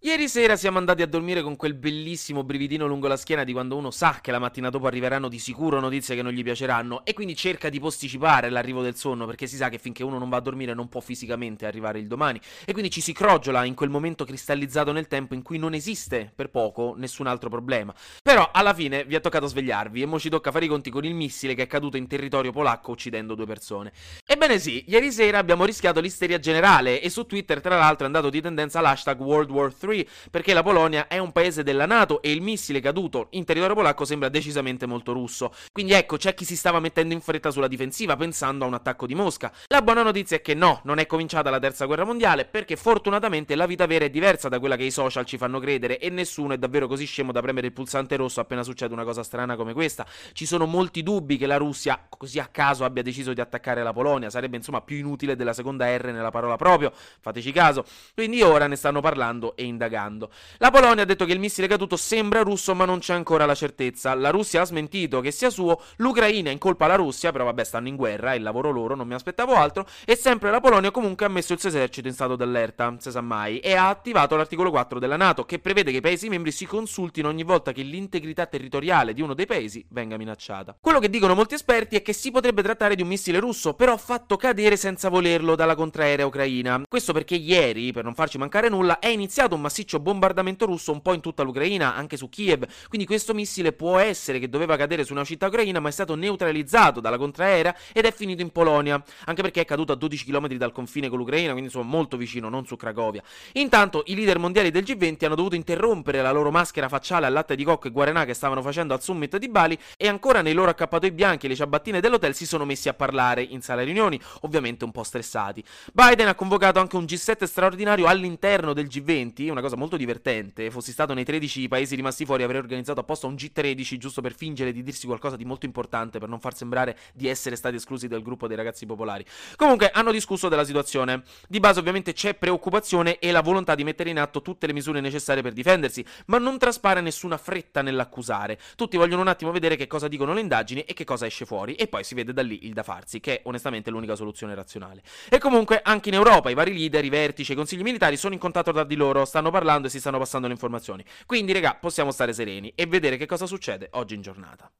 Ieri sera siamo andati a dormire con quel bellissimo brividino lungo la schiena di quando uno sa che la mattina dopo arriveranno di sicuro notizie che non gli piaceranno e quindi cerca di posticipare l'arrivo del sonno perché si sa che finché uno non va a dormire non può fisicamente arrivare il domani e quindi ci si crogiola in quel momento cristallizzato nel tempo in cui non esiste per poco nessun altro problema. Però alla fine vi è toccato svegliarvi e mo ci tocca fare i conti con il missile che è caduto in territorio polacco uccidendo due persone. Ebbene sì, ieri sera abbiamo rischiato l'isteria generale e su Twitter tra l'altro è andato di tendenza l'hashtag World War III perché la Polonia è un paese della Nato e il missile caduto in territorio polacco sembra decisamente molto russo. Quindi ecco, c'è chi si stava mettendo in fretta sulla difensiva pensando a un attacco di Mosca. La buona notizia è che no, non è cominciata la terza guerra mondiale perché fortunatamente la vita vera è diversa da quella che i social ci fanno credere e nessuno è davvero così scemo da premere il pulsante rosso appena succede una cosa strana come questa. Ci sono molti dubbi che la Russia così a caso abbia deciso di attaccare la Polonia, sarebbe insomma più inutile della seconda R nella parola proprio, fateci caso. Quindi ora ne stanno parlando e indagando. La Polonia ha detto che il missile caduto sembra russo, ma non c'è ancora la certezza. La Russia ha smentito che sia suo, l'Ucraina in colpa alla Russia, però vabbè, stanno in guerra, è il lavoro loro, non mi aspettavo altro. E sempre la Polonia comunque ha messo il suo esercito in stato d'allerta, se sa mai, e ha attivato l'articolo 4 della NATO, che prevede che i paesi membri si consultino ogni volta che l'integrità territoriale di uno dei paesi venga minacciata. Quello che dicono molti esperti è che si potrebbe trattare di un missile russo, però fatto cadere senza volerlo dalla contraerea ucraina. Questo perché ieri, per non farci mancare nulla, è iniziato un massiccio bombardamento russo un po' in tutta l'Ucraina, anche su Kiev. Quindi questo missile può essere che doveva cadere su una città ucraina, ma è stato neutralizzato dalla contraerea ed è finito in Polonia, anche perché è caduto a 12 km dal confine con l'Ucraina, quindi insomma molto vicino, non su Cracovia. Intanto i leader mondiali del G20 hanno dovuto interrompere la loro maschera facciale al latte di cocco e guarenà che stavano facendo al summit di Bali e ancora nei loro accappatoi bianchi e le ciabattine dell'hotel si sono messi a parlare in sala riunioni, ovviamente un po' stressati. Biden ha convocato anche un G7 straordinario all'interno del G20, una cosa molto divertente. Fossi stato nei 13 paesi rimasti fuori, avrei organizzato apposta un G13 giusto per fingere di dirsi qualcosa di molto importante, per non far sembrare di essere stati esclusi dal gruppo dei ragazzi popolari. Comunque, hanno discusso della situazione. Di base, ovviamente, c'è preoccupazione e la volontà di mettere in atto tutte le misure necessarie per difendersi, ma non traspare nessuna fretta nell'accusare. Tutti vogliono un attimo vedere che cosa dicono le indagini e che cosa esce fuori, e poi si vede da lì il da farsi, che è onestamente l'unica soluzione razionale. E comunque, anche in Europa, i vari leader, i vertici i consigli militari sono in contatto tra di loro, stanno parlando e si stanno passando le informazioni. Quindi, regà, possiamo stare sereni e vedere che cosa succede oggi in giornata.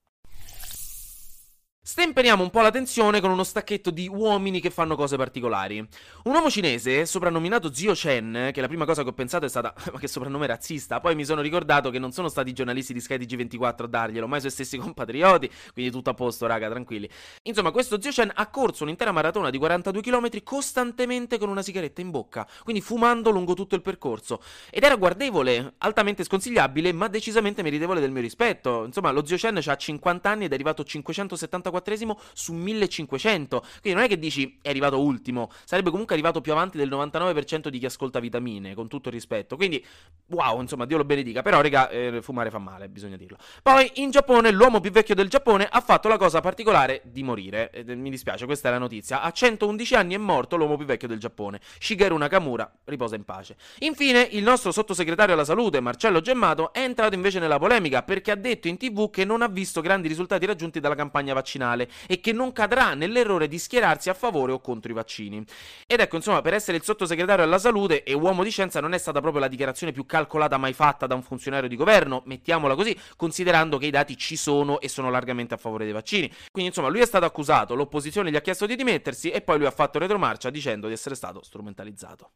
Stemperiamo un po' la tensione con uno stacchetto di uomini che fanno cose particolari. Un uomo cinese, soprannominato Zio Chen, che la prima cosa che ho pensato è stata ma che soprannome razzista, poi mi sono ricordato che non sono stati i giornalisti di Sky TG24 a darglielo, ma i suoi stessi compatrioti, quindi tutto a posto, raga, tranquilli. Insomma, questo Zio Chen ha corso un'intera maratona di 42 km costantemente con una sigaretta in bocca, quindi fumando lungo tutto il percorso. Ed era guardevole, altamente sconsigliabile, ma decisamente meritevole del mio rispetto. Insomma, lo Zio Chen ha 50 anni ed è arrivato 574 44 su 1500. Quindi non è che dici è arrivato ultimo, sarebbe comunque arrivato più avanti del 99% di chi ascolta vitamine, con tutto il rispetto. Quindi, wow, insomma, Dio lo benedica. Però, raga, eh, fumare fa male, bisogna dirlo. Poi, in Giappone, l'uomo più vecchio del Giappone ha fatto la cosa particolare di morire. Eh, mi dispiace, questa è la notizia. A 111 anni è morto l'uomo più vecchio del Giappone. Shigeru Nakamura riposa in pace. Infine, il nostro sottosegretario alla salute, Marcello Gemmato, è entrato invece nella polemica perché ha detto in tv che non ha visto grandi risultati raggiunti dalla campagna vaccinale vaccinale e che non cadrà nell'errore di schierarsi a favore o contro i vaccini. Ed ecco, insomma, per essere il sottosegretario alla salute e uomo di scienza non è stata proprio la dichiarazione più calcolata mai fatta da un funzionario di governo, mettiamola così, considerando che i dati ci sono e sono largamente a favore dei vaccini. Quindi, insomma, lui è stato accusato, l'opposizione gli ha chiesto di dimettersi e poi lui ha fatto retromarcia dicendo di essere stato strumentalizzato.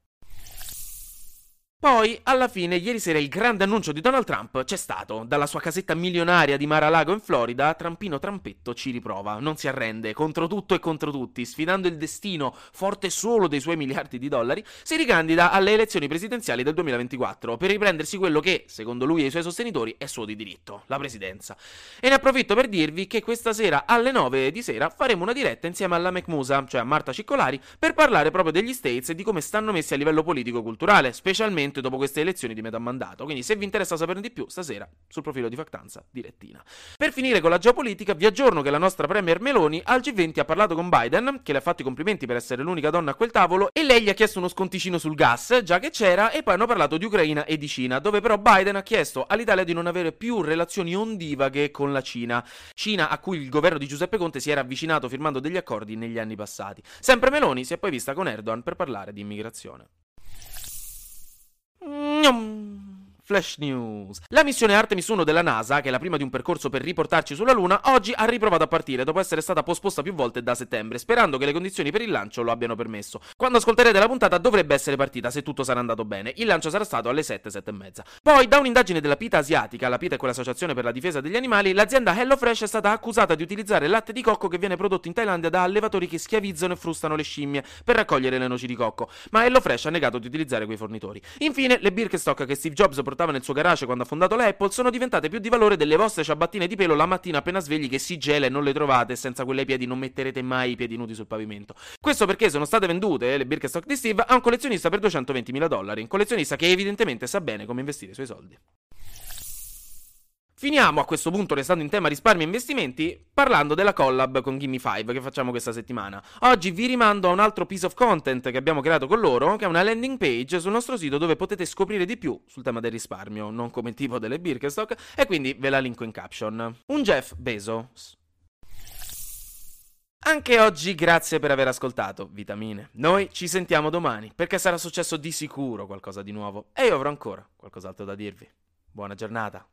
Poi, alla fine, ieri sera il grande annuncio di Donald Trump c'è stato. Dalla sua casetta milionaria di Mar-a-Lago in Florida, Trampino Trampetto ci riprova, non si arrende, contro tutto e contro tutti, sfidando il destino, forte solo dei suoi miliardi di dollari, si ricandida alle elezioni presidenziali del 2024 per riprendersi quello che, secondo lui e i suoi sostenitori, è suo di diritto, la presidenza. E ne approfitto per dirvi che questa sera alle 9 di sera faremo una diretta insieme alla McMusa, cioè a Marta Ciccolari, per parlare proprio degli States e di come stanno messi a livello politico-culturale, specialmente probabilmente dopo queste elezioni di metà mandato. Quindi se vi interessa saperne di più, stasera sul profilo di Factanza direttina. Per finire con la geopolitica, vi aggiorno che la nostra premier Meloni al G20 ha parlato con Biden, che le ha fatto i complimenti per essere l'unica donna a quel tavolo, e lei gli ha chiesto uno sconticino sul gas, già che c'era, e poi hanno parlato di Ucraina e di Cina, dove però Biden ha chiesto all'Italia di non avere più relazioni ondivaghe con la Cina. Cina a cui il governo di Giuseppe Conte si era avvicinato firmando degli accordi negli anni passati. Sempre Meloni si è poi vista con Erdogan per parlare di immigrazione. Yum. Flash News. La missione Artemis 1 della NASA, che è la prima di un percorso per riportarci sulla Luna, oggi ha riprovato a partire dopo essere stata posposta più volte da settembre, sperando che le condizioni per il lancio lo abbiano permesso. Quando ascolterete la puntata dovrebbe essere partita se tutto sarà andato bene. Il lancio sarà stato alle 7, 7 e mezza. Poi, da un'indagine della PITA asiatica, la PITA è quell'associazione per la difesa degli animali, l'azienda HelloFresh è stata accusata di utilizzare latte di cocco che viene prodotto in Thailandia da allevatori che schiavizzano e frustano le scimmie per raccogliere le noci di cocco, ma HelloFresh ha negato di utilizzare quei fornitori. Infine, le Birkenstock che Steve Jobs portava nel suo garage quando ha fondato l'Apple sono diventate più di valore delle vostre ciabattine di pelo la mattina appena svegli che si gela e non le trovate senza quelle piedi non metterete mai i piedi nudi sul pavimento. Questo perché sono state vendute le Birkenstock di Steve a un collezionista per 220.000 dollari, un collezionista che evidentemente sa bene come investire i suoi soldi. Finiamo a questo punto, restando in tema risparmi e investimenti, parlando della collab con Gimme5 che facciamo questa settimana. Oggi vi rimando a un altro piece of content che abbiamo creato con loro, che è una landing page sul nostro sito dove potete scoprire di più sul tema del risparmio, non come il tipo delle Birkenstock, e quindi ve la linko in caption. Un Jeff Bezos. Anche oggi grazie per aver ascoltato, vitamine. Noi ci sentiamo domani, perché sarà successo di sicuro qualcosa di nuovo e io avrò ancora qualcos'altro da dirvi. Buona giornata.